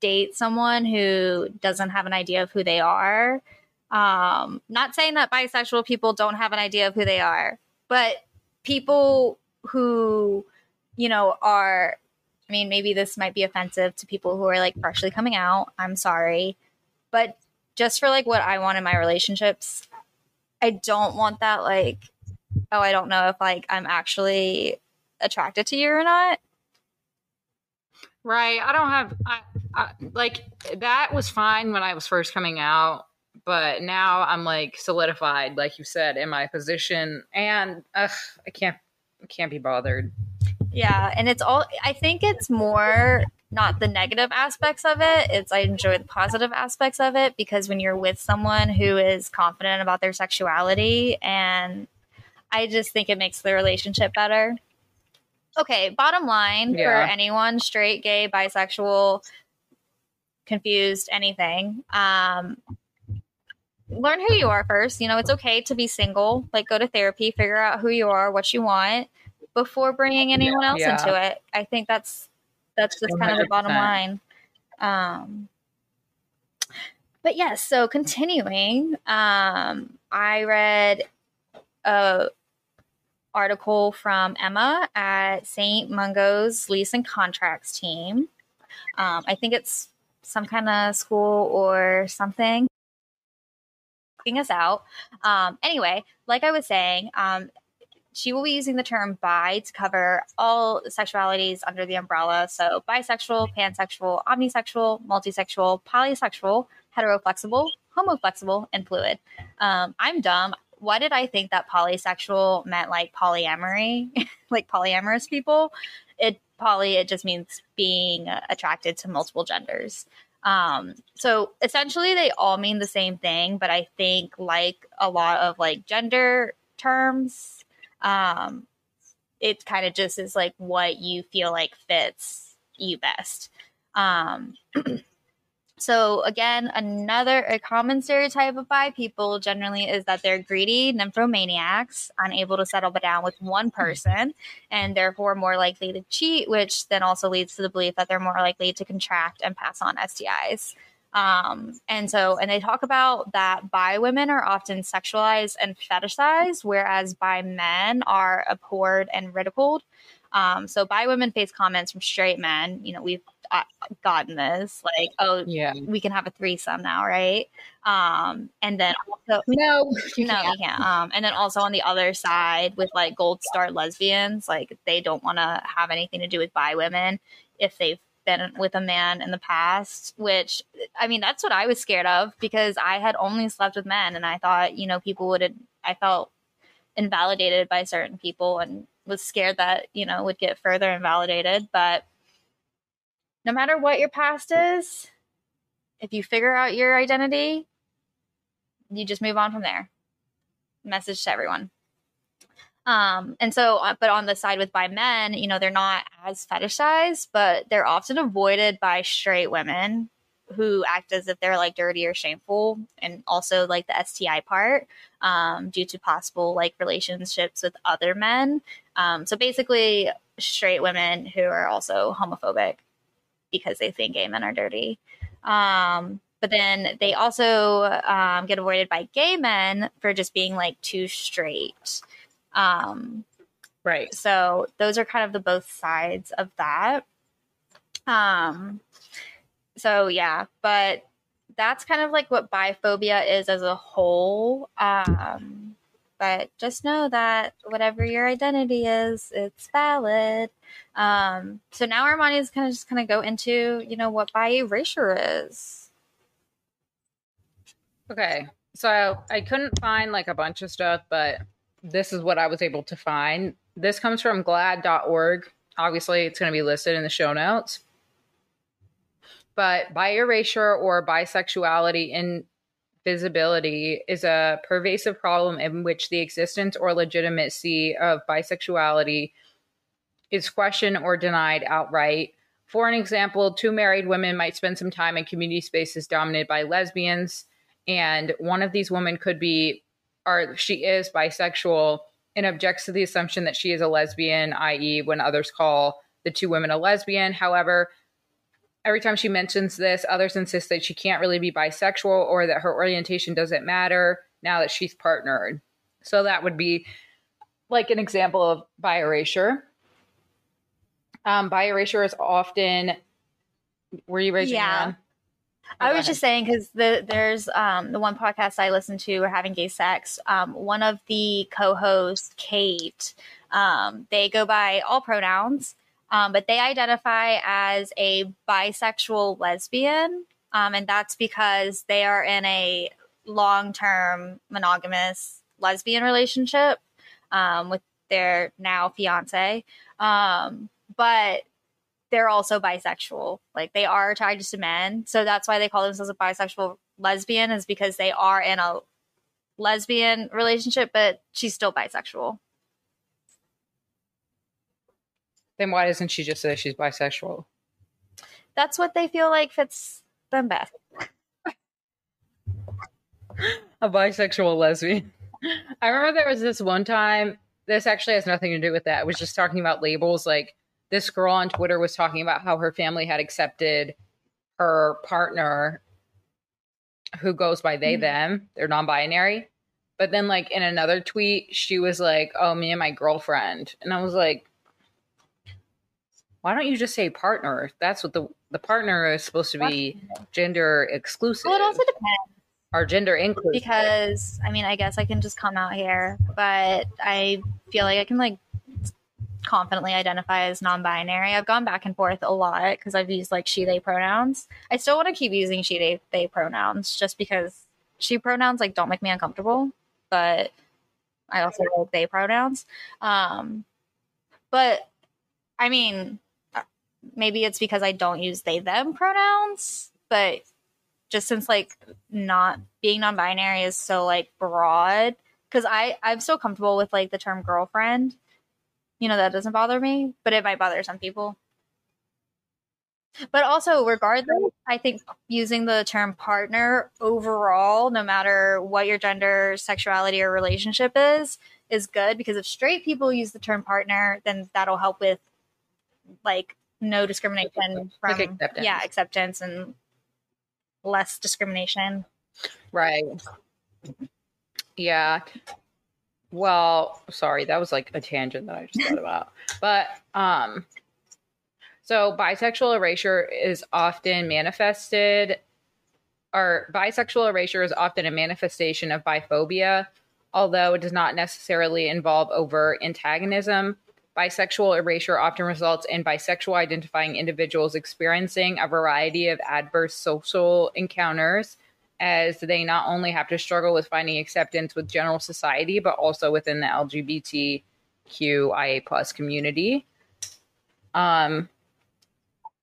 date someone who doesn't have an idea of who they are um not saying that bisexual people don't have an idea of who they are but people who you know are i mean maybe this might be offensive to people who are like freshly coming out. I'm sorry. But just for like what i want in my relationships i don't want that like oh i don't know if like i'm actually attracted to you or not. Right. I don't have I, I like that was fine when I was first coming out, but now I'm like solidified, like you said, in my position, and ugh, I can't I can't be bothered. Yeah, and it's all I think it's more not the negative aspects of it. It's I enjoy the positive aspects of it because when you're with someone who is confident about their sexuality and I just think it makes the relationship better. Okay, bottom line for anyone straight, gay, bisexual, confused, anything. Um learn who you are first. You know, it's okay to be single. Like go to therapy, figure out who you are, what you want before bringing anyone else Yeah. into it. I think that's that's just kind of the bottom line. Um, but yes, so continuing, um, I read a article from Emma at St. Mungo's Lease and Contracts team. Um, I think it's some kind of school or something. Us out. Um, anyway, like I was saying, um, she will be using the term bi to cover all sexualities under the umbrella. So, bisexual, pansexual, omnisexual, multisexual, polysexual, heteroflexible, homoflexible, and fluid. Um, I'm dumb. Why did I think that polysexual meant like polyamory, like polyamorous people? It poly, it just means being attracted to multiple genders. Um, so essentially, they all mean the same thing, but I think like a lot of like gender terms, um, it kind of just is like what you feel like fits you best. Um, so again, another a common stereotype of bi people generally is that they're greedy nymphomaniacs, unable to settle down with one person, and therefore more likely to cheat, which then also leads to the belief that they're more likely to contract and pass on STIs. Um, and so, and they talk about that bi women are often sexualized and fetishized, whereas bi men are abhorred and ridiculed. Um, so bi women face comments from straight men. You know, we've gotten this, like, oh, Yeah. we can have a threesome now, right? Um, and then also, No. you no, can't. can't. Um, and then also on the other side with like gold star lesbians, like they don't want to have anything to do with bi women if they've been with a man in the past. Which I mean, that's what I was scared of because I had only slept with men, and I thought you know people would. I felt invalidated by certain people and was scared that you know would get further invalidated, but. No matter what your past is, if you figure out your identity, you just move on from there. Message to everyone. Um, and so, uh, but on the side with bi men, you know, they're not as fetishized, but they're often avoided by straight women who act as if they're like dirty or shameful, and also like the STI part, um, due to possible like relationships with other men. Um, so basically, straight women who are also homophobic because they think gay men are dirty. Um, but then they also um, get avoided by gay men for just being like too straight. Um, Right. so those are kind of the both sides of that. Um, so yeah, but that's kind of like what biphobia is as a whole. Um, but just know that whatever your identity is, it's valid. Um, so now Armoni is kind of just kind of go into you know what bi erasure is. Okay. So I couldn't find like a bunch of stuff, but this is what I was able to find. This comes from glaad.org. Obviously, it's going to be listed in the show notes. But bi erasure or bisexuality in visibility is a pervasive problem in which the existence or legitimacy of bisexuality is questioned or denied outright. For an example, two married women might spend some time in community spaces dominated by lesbians, and one of these women could be, or she is bisexual and objects to the assumption that she is a lesbian, i.e., when others call the two women a lesbian. However, every time she mentions this, others insist that she can't really be bisexual or that her orientation doesn't matter now that she's partnered. So that would be like an example of bi erasure. Um, bi erasure is often. Were you raising your Yeah. hand? Oh, I was ahead. just saying because the, there's um, the one podcast I listen to, we're having gay sex. Um, one of the co-hosts, Kate, um, they go by all pronouns, um, but they identify as a bisexual lesbian, um, and that's because they are in a long-term monogamous lesbian relationship um, with their now fiance. Um, but they're also bisexual. Like they are attracted to men. So that's why they call themselves a bisexual lesbian, is because they are in a lesbian relationship, but she's still bisexual. Then why doesn't she just say she's bisexual? That's what they feel like fits them best. a bisexual lesbian. I remember there was this one time. This actually has nothing to do with that. I was just talking about labels. Like this girl on Twitter was talking about how her family had accepted her partner, who goes by they Mhm. them. They're non-binary, But then, like in another tweet, she was like, "Oh, me and my girlfriend," and I was like, "Why don't you just say partner? That's what the the partner is supposed to be gender exclusive Well, it also depends or gender inclusive." because I mean, I guess I can just come out here, but I feel like I can like confidently identify as non-binary. I've gone back and forth a lot because I've used like she they pronouns. I still want to keep using she they they pronouns just because she pronouns like don't make me uncomfortable, but I also like they pronouns. Um but I mean maybe it's because I don't use they them pronouns, but just since like not being non-binary is so like broad because I I'm so comfortable with like the term girlfriend. You know that doesn't bother me, but it might bother some people. But also, regardless, I think using the term partner overall, no matter what your gender, sexuality, or relationship is, is good because if straight people use the term partner, then that'll help with like no discrimination from Like acceptance. yeah acceptance and less discrimination. Right. Yeah. Well, sorry, that was like a tangent that I just thought about. But um so bisexual erasure is often manifested or bisexual erasure is often a manifestation of biphobia, although it does not necessarily involve overt antagonism. Bisexual erasure often results in bisexual identifying individuals experiencing a variety of adverse social encounters as they not only have to struggle with finding acceptance with general society, but also within the LGBTQIA plus community. Um,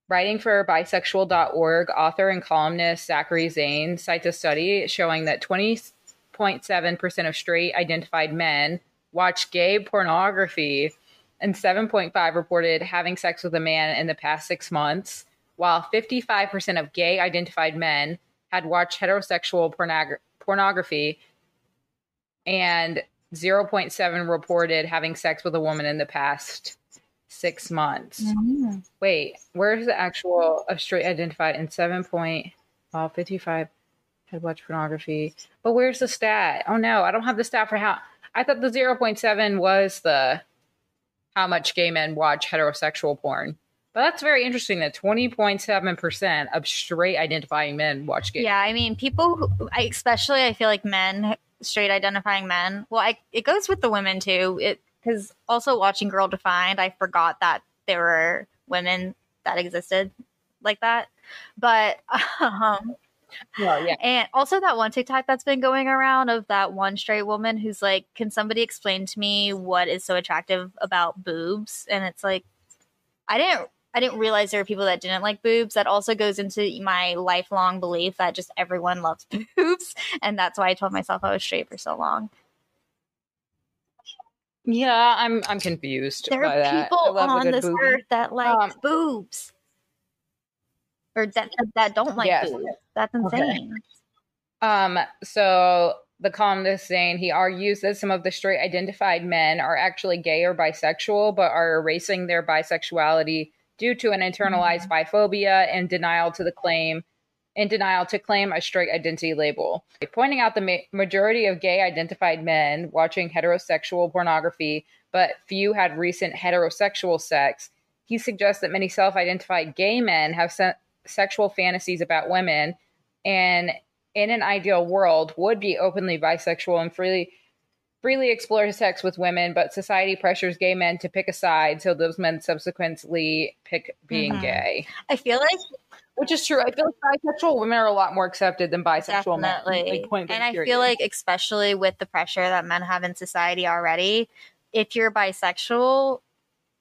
writing for bisexual.org, author and columnist Zachary Zane cites a study showing that 20.7% of straight identified men watch gay pornography and 7.5 reported having sex with a man in the past six months, while 55% of gay identified men had watched heterosexual pornog- pornography and 0.7 reported having sex with a woman in the past six months. Mm-hmm. Wait, where's the actual of straight identified in 7 point, well, 55 had watched pornography. But where's the stat? Oh no, I don't have the stat for how. I thought the 0.7 was the how much gay men watch heterosexual porn. But that's very interesting that 20.7% of straight identifying men watch gay. Yeah, I mean, people, who, I, especially I feel like men, straight identifying men. Well, I, it goes with the women too. It because also watching Girl Defined, I forgot that there were women that existed like that. But um, Well, yeah. and also that one TikTok that's been going around of that one straight woman who's like, "Can somebody explain to me what is so attractive about boobs?" And it's like, I didn't. I didn't realize there were people that didn't like boobs. That also goes into my lifelong belief that just everyone loves boobs, and that's why I told myself I was straight for so long. Yeah, I'm I'm confused There are people on this boobie. earth that like Um, boobs, or that that don't like Yes. boobs. That's Okay. insane. Um, so the columnist saying he argues that some of the straight identified men are actually gay or bisexual, but are erasing their bisexuality due to an internalized biphobia and denial to the claim in denial to claim a straight identity label. Pointing out the ma- majority of gay identified men watching heterosexual pornography, but few had recent heterosexual sex, he suggests that many self identified gay men have se- sexual fantasies about women and in an ideal world would be openly bisexual and freely freely explore sex with women but society pressures gay men to pick a side so those men subsequently pick being Mhm. gay I feel like which is true i feel like bisexual women are a lot more accepted than bisexual definitely, men like, and I period. feel like especially with the pressure that men have in society already, if you're bisexual,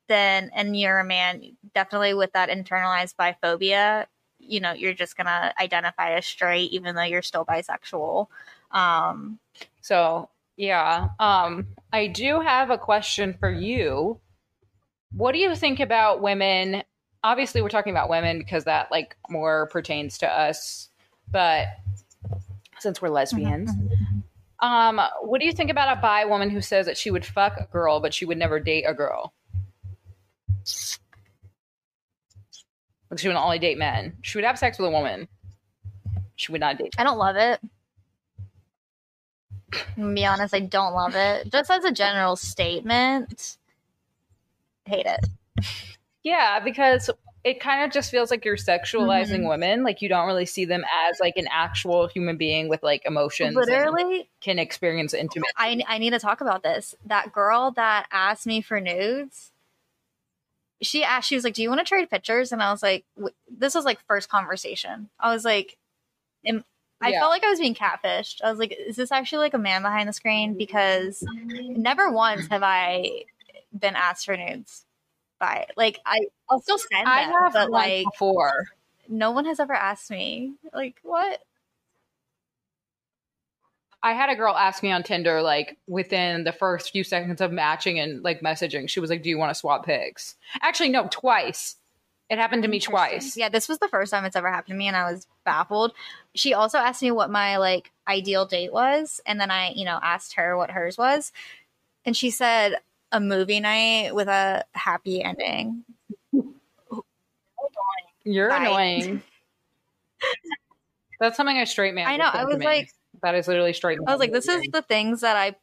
then and you're a man, definitely with that internalized biphobia, you know, you're just gonna identify as straight even though you're still bisexual. Um, So, yeah. Um, I do have a question for you. What do you think about women? Obviously, we're talking about women because that like more pertains to us, but since we're lesbians, um, what do you think about a bi woman who says that she would fuck a girl but she would never date a girl? Like she would only date men. She would have sex with a woman. She would not date. I don't love it. Be honest, I don't love it. Just as a general statement, hate it. Yeah, because it kind of just feels like you're sexualizing Mhm. women. Like you don't really see them as like an actual human being with like emotions. and Literally, can experience intimate. I I need to talk about this. That girl that asked me for nudes, she asked, she was like, "Do you want to trade pictures?" And I was like, w- "This was like first conversation." I was like, am, I Yeah. felt like I was being catfished. I was like, "Is this actually like a man behind the screen?" Because never once have I been asked for nudes by like I I'll still send them, I have but like before. no one has ever asked me. Like what? I had a girl ask me on Tinder, like within the first few seconds of matching and like messaging, she was like, "Do you want to swap pics?" Actually, no, twice. It happened to me twice. Yeah, this was the first time it's ever happened to me, and I was baffled. She also asked me what my like ideal date was, and then I, you know, asked her what hers was, and she said a movie night with a happy ending. You're Bye. annoying. That's something a straight man. I know. I was like, that is literally straight. I was like, this is the things that I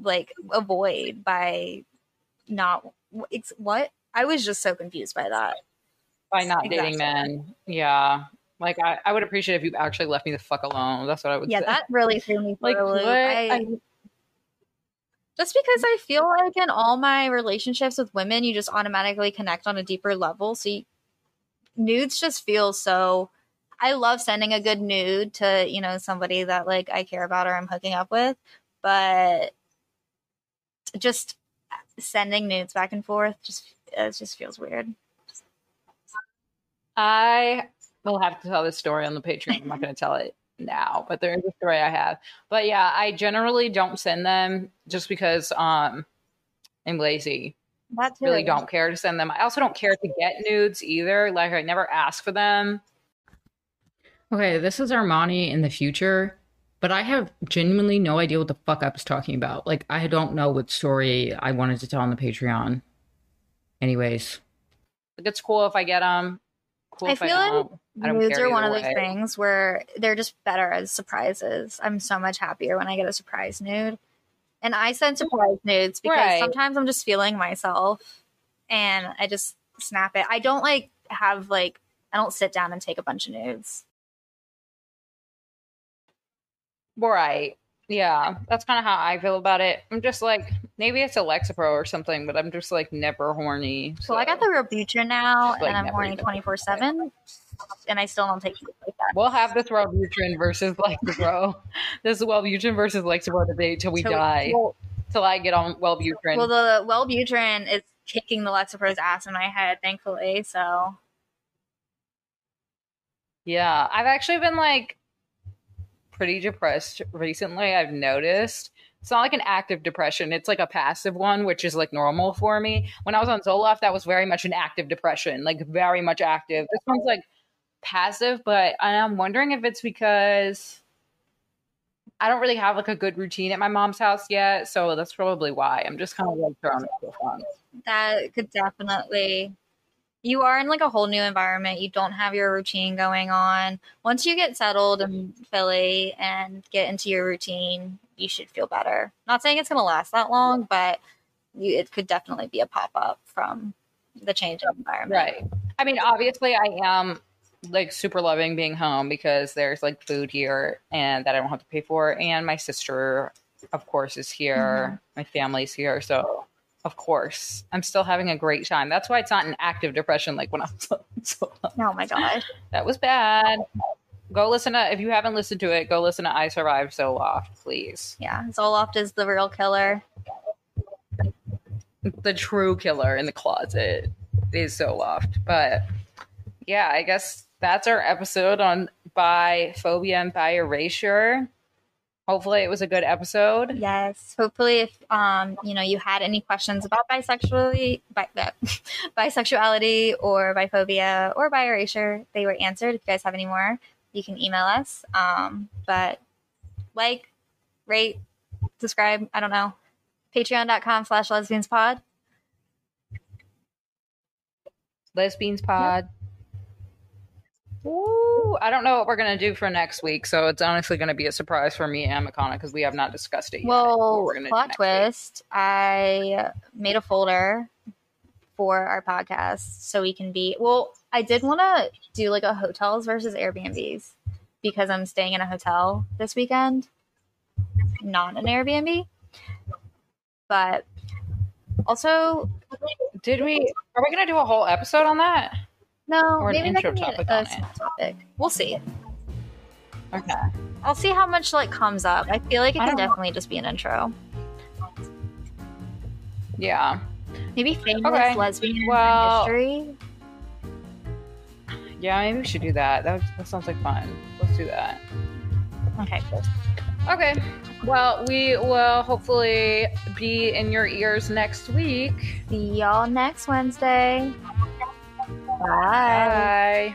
like avoid by not it's what I was just so confused by that. by not dating men. Yeah, like I, I would appreciate if you actually left me the fuck alone. That's what I would. Yeah, say. that really threw me for like loop. I- I- just because I feel like in all my relationships with women, you just automatically connect on a deeper level. So you, nudes just feel so. I love sending a good nude to you know somebody that like I care about or I'm hooking up with, but just sending nudes back and forth just it just feels weird. I will have to tell this story on the Patreon. I'm not going to tell it now, but there is a story I have. But yeah, I generally don't send them just because um I'm lazy. That's. Really don't care to send them. I also don't care to get nudes either. Like I never ask for them. Okay, this is Armoni in the future, but I have genuinely no idea what the fuck I was talking about. Like, I don't know what story I wanted to tell on the Patreon. Anyways, Like it's cool if I get them. Cool I if feel I like don't. I don't nudes are one of either those way. things where they're just better as surprises. I'm so much happier when I get a surprise nude. And I send surprise nudes because Right. sometimes I'm just feeling myself and I just snap it. I don't like have like I don't sit down and take a bunch of nudes. Right. Yeah, that's kind of how I feel about it. I'm just like, maybe it's a Lexapro or something, but I'm just like never horny. So I got the Wellbutrin now like, and I'm horny 24 7 and I still don't take nudes like that. We'll have this Wellbutrin versus Lexapro. this is Wellbutrin versus Lexapro debate till we Till we- die. well- till I get on Wellbutrin. Well, the Wellbutrin is kicking the Lexapro's ass in my head, thankfully. So yeah, I've actually been like pretty depressed recently. I've noticed. It's not like an active depression. It's like a passive one, which is like normal for me. When I was on Zoloft, that was very much an active depression, like very much active. This one's like passive, but I'm wondering if it's because I don't really have like a good routine at my mom's house yet. So that's probably why. I'm just kind of like thrown funk. that could definitely you are in like a whole new environment you don't have your routine going on once you get settled in philly and get into your routine you should feel better not saying it's going to last that long but you, it could definitely be a pop-up from the change of environment Right. I mean, obviously, I am like super loving being home because there's like food here and that I don't have to pay for. And my sister, of course, is here. Mm-hmm. My family's here. So, of course, I'm still having a great time. That's why it's not an active depression like when I was so oh my gosh That was bad. Go listen to, if you haven't listened to it, go listen to I Survived Zoloft, please. yeah zoloft is the real killer the true killer in the closet is Zoloft. But yeah, I guess that's our episode on bi phobia and bi erasure. Hopefully, it was a good episode. Yes. Hopefully, if um you know you had any questions about bisexuality, bi- uh, bisexuality or biphobia or bi erasure, they were answered. If you guys have any more, you can email us. Um, but like, rate, subscribe. I don't know. Patreon.com slash lesbians pod. Lesbians Pod. I don't know what we're gonna do for next week, so it's honestly gonna be a surprise for me and Makana because we have not discussed it yet. Well, plot next week. twist. I made a folder for our podcast so we can be. Well, I did want to do like a hotels versus Airbnbs because I'm staying in a hotel this weekend, not an Airbnb. But also, Did we? Are we gonna do a whole episode on that? No, Or an maybe that can be topic a, small topic. We'll see. Okay. I'll see how much like comes up. I feel like it can don't know. definitely just be an intro. Yeah. Maybe famous Okay. lesbian Well- history. Yeah. Maybe we should do that. That, that sounds like fun. Let's do that. Okay, cool. Okay. Well, we will hopefully be in your ears next week. See y'all next Wednesday. Bye. Bye.